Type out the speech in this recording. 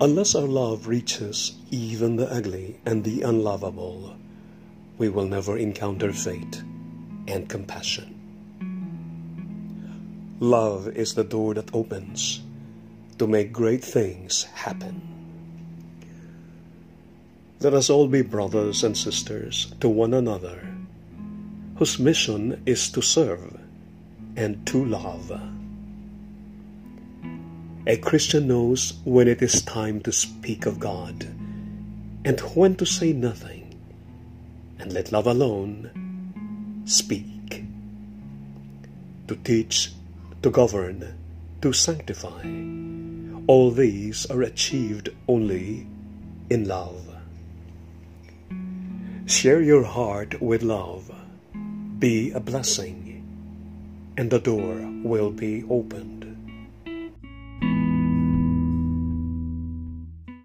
Unless our love reaches even the ugly and the unlovable, we will never encounter fate and compassion. Love is the door that opens to make great things happen. Let us all be brothers and sisters to one another, whose mission is to serve and to love. A Christian knows when it is time to speak of God and when to say nothing, and let love alone speak. To teach, to govern, to sanctify, all these are achieved only in love. Share your heart with love, be a blessing, and the door will be opened.